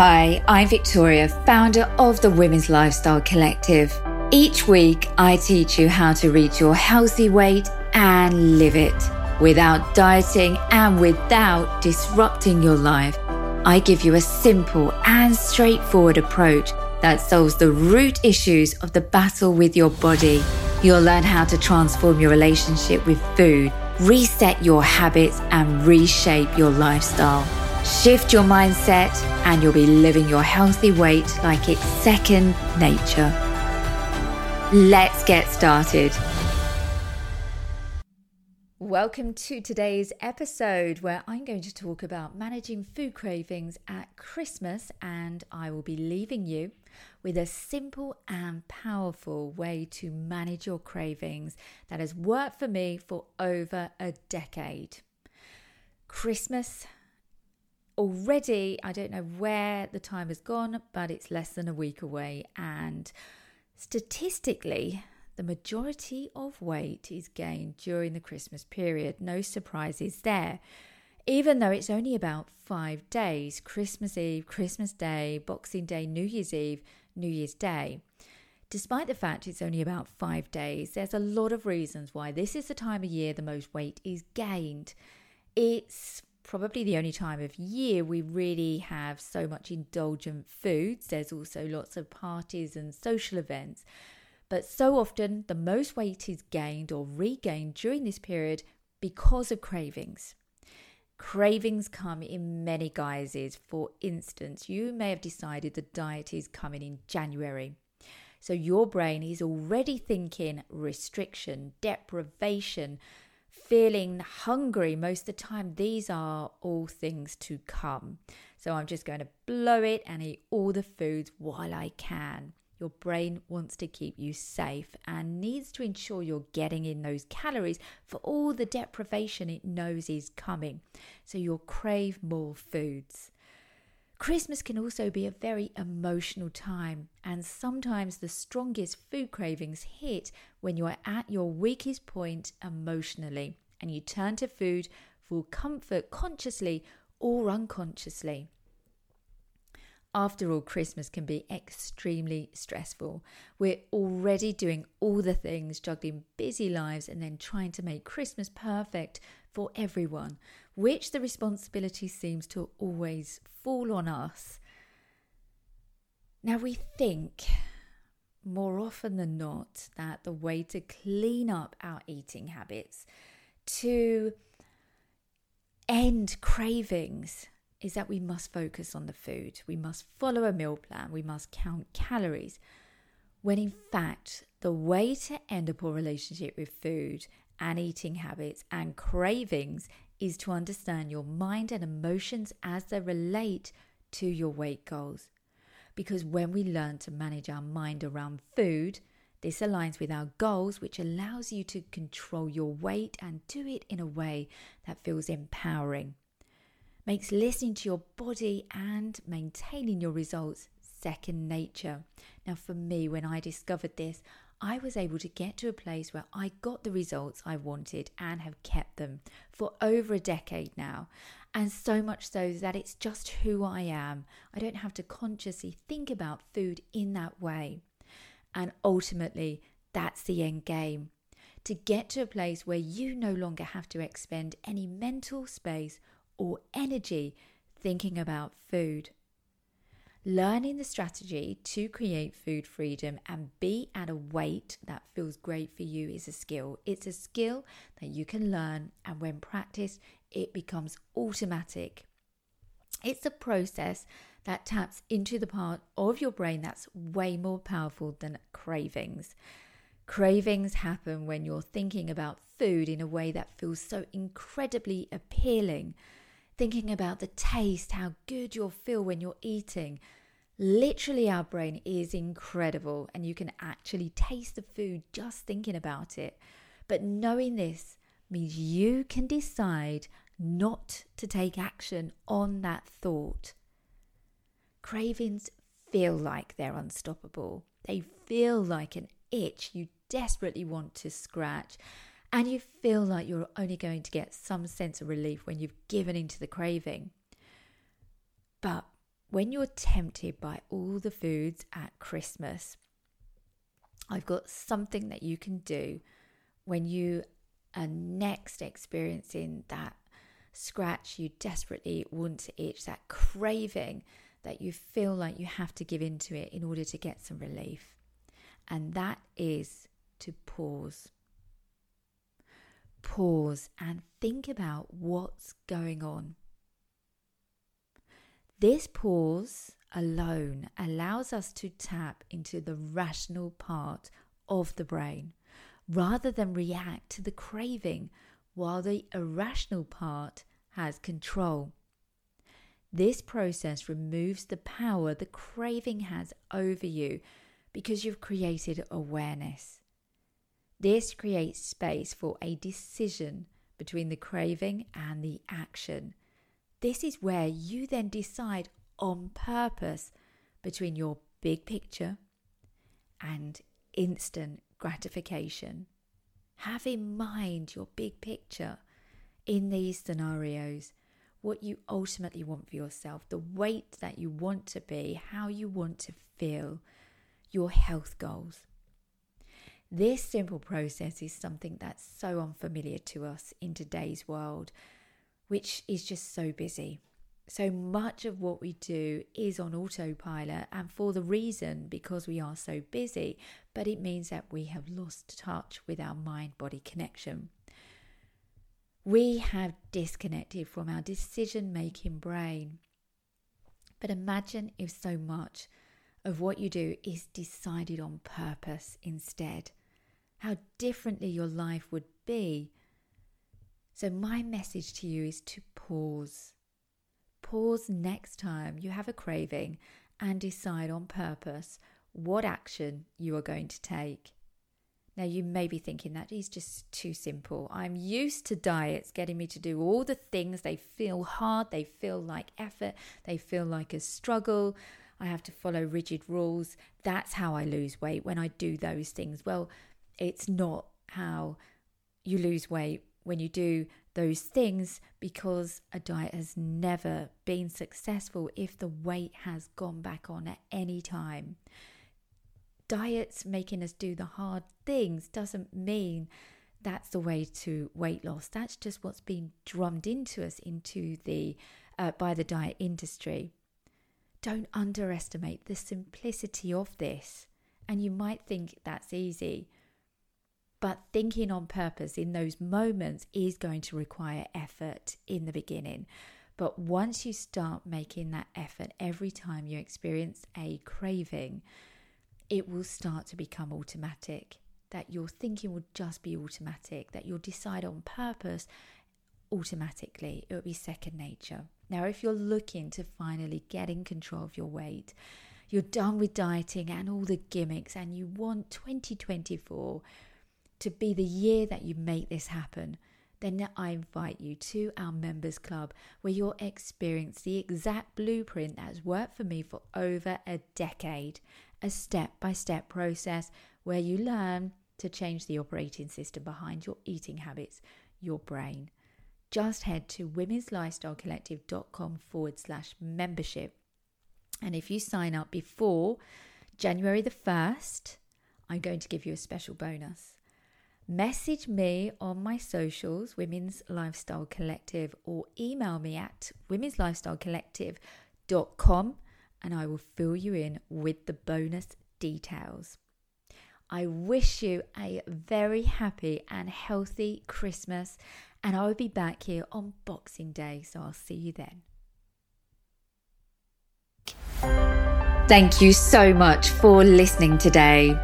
Hi, I'm Victoria, founder of the Women's Lifestyle Collective. Each week, I teach you how to reach your healthy weight and live it without dieting and without disrupting your life. I give you a simple and straightforward approach that solves the root issues of the battle with your body. You'll learn how to transform your relationship with food, reset your habits, and reshape your lifestyle. Shift your mindset, and you'll be living your healthy weight like it's second nature. Let's get started. Welcome to today's episode where I'm going to talk about managing food cravings at Christmas, and I will be leaving you with a simple and powerful way to manage your cravings that has worked for me for over a decade. Christmas already, I don't know where the time has gone, but it's less than a week away. And statistically, the majority of weight is gained during the Christmas period. No surprises there. Even though it's only about five days Christmas Eve, Christmas Day, Boxing Day, New Year's Eve, New Year's Day. Despite the fact it's only about five days, there's a lot of reasons why this is the time of year the most weight is gained. It's probably the only time of year we really have so much indulgent foods. There's also lots of parties and social events. But so often, the most weight is gained or regained during this period because of cravings. Cravings come in many guises. For instance, you may have decided the diet is coming in January. So your brain is already thinking restriction, deprivation, feeling hungry most of the time, these are all things to come. So I'm just going to blow it and eat all the foods while I can. Your brain wants to keep you safe and needs to ensure you're getting in those calories for all the deprivation it knows is coming. So you'll crave more foods. Christmas can also be a very emotional time, and sometimes the strongest food cravings hit when you are at your weakest point emotionally and you turn to food for comfort consciously or unconsciously. After all, Christmas can be extremely stressful. We're already doing all the things, juggling busy lives, and then trying to make Christmas perfect for everyone, which the responsibility seems to always fall on us. Now, we think more often than not that the way to clean up our eating habits, to end cravings, is that we must focus on the food. We must follow a meal plan. We must count calories. When in fact, the way to end a poor relationship with food and eating habits and cravings is to understand your mind and emotions as they relate to your weight goals. Because when we learn to manage our mind around food, this aligns with our goals, which allows you to control your weight and do it in a way that feels empowering makes listening to your body and maintaining your results second nature. Now, for me, when I discovered this, I was able to get to a place where I got the results I wanted and have kept them for over a decade now. And so much so that it's just who I am. I don't have to consciously think about food in that way. And ultimately, that's the end game to get to a place where you no longer have to expend any mental space or energy thinking about food. Learning the strategy to create food freedom and be at a weight that feels great for you is a skill. It's a skill that you can learn, and when practiced, it becomes automatic. It's a process that taps into the part of your brain that's way more powerful than cravings. Cravings happen when you're thinking about food in a way that feels so incredibly appealing thinking about the taste, how good you'll feel when you're eating. Literally, our brain is incredible, and you can actually taste the food just thinking about it. But knowing this means you can decide not to take action on that thought. Cravings feel like they're unstoppable, they feel like an itch you desperately want to scratch and you feel like you're only going to get some sense of relief when you've given into the craving. But when you're tempted by all the foods at Christmas, I've got something that you can do when you are next experiencing that scratch you desperately want to itch, that craving that you feel like you have to give into it in order to get some relief. And that is to pause. Pause and think about what's going on. This pause alone allows us to tap into the rational part of the brain rather than react to the craving while the irrational part has control. This process removes the power the craving has over you because you've created awareness. This creates space for a decision between the craving and the action. This is where you then decide on purpose between your big picture and instant gratification. Have in mind your big picture in these scenarios, what you ultimately want for yourself, the weight that you want to be, how you want to feel, your health goals. This simple process is something that's so unfamiliar to us in today's world, which is just so busy. So much of what we do is on autopilot, and for the reason because we are so busy, but it means that we have lost touch with our mind body connection. We have disconnected from our decision making brain. But imagine if so much of what you do is decided on purpose instead, how differently your life would be. So, my message to you is to pause Pause next time you have a craving and decide on purpose what action you are going to take. Now, you may be thinking that is just too simple. I'm used to diets getting me to do all the things. They feel hard, they feel like effort, they feel like a struggle. I have to follow rigid rules. That's how I lose weight when I do those things. Well, it's not how you lose weight when you do those things because a diet has never been successful if the weight has gone back on at any time. Diets making us do the hard things doesn't mean that's the way to weight loss. That's just what's been drummed into us into the uh, by the diet industry. Don't underestimate the simplicity of this. And you might think that's easy, but thinking on purpose in those moments is going to require effort in the beginning. But once you start making that effort every time you experience a craving, it will start to become automatic. That your thinking will just be automatic, that you'll decide on purpose automatically. It will be second nature. Now, if you're looking to finally get in control of your weight, you're done with dieting and all the gimmicks, and you want 2024 to be the year that you make this happen, then I invite you to our members club where you'll experience the exact blueprint that's worked for me for over a decade. A step by step process where you learn to change the operating system behind your eating habits, your brain. Just head to womenslifestylecollective.com forward slash membership. And if you sign up before January the 1st, I'm going to give you a special bonus message me on my socials, Women's Lifestyle Collective, or email me at womenslifestylecollective.com and I will fill you in with the bonus details. I wish you a very happy and healthy Christmas, and I will be back here on Boxing Day, so I'll see you then. Thank you so much for listening today.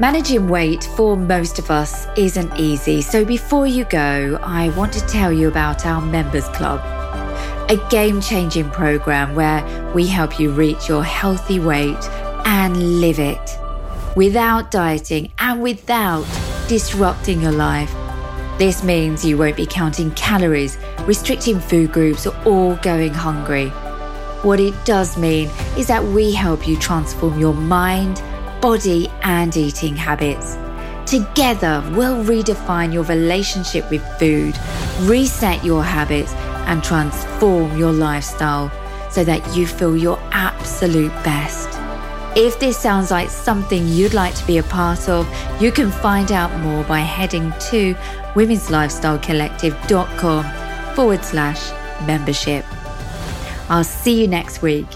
Managing weight for most of us isn't easy, so before you go, I want to tell you about our Members Club, a game changing program where we help you reach your healthy weight and live it without dieting and without disrupting your life. This means you won't be counting calories, restricting food groups, or going hungry. What it does mean is that we help you transform your mind body, and eating habits. Together, we'll redefine your relationship with food, reset your habits, and transform your lifestyle so that you feel your absolute best. If this sounds like something you'd like to be a part of, you can find out more by heading to womenslifestylecollective.com forward slash membership. I'll see you next week.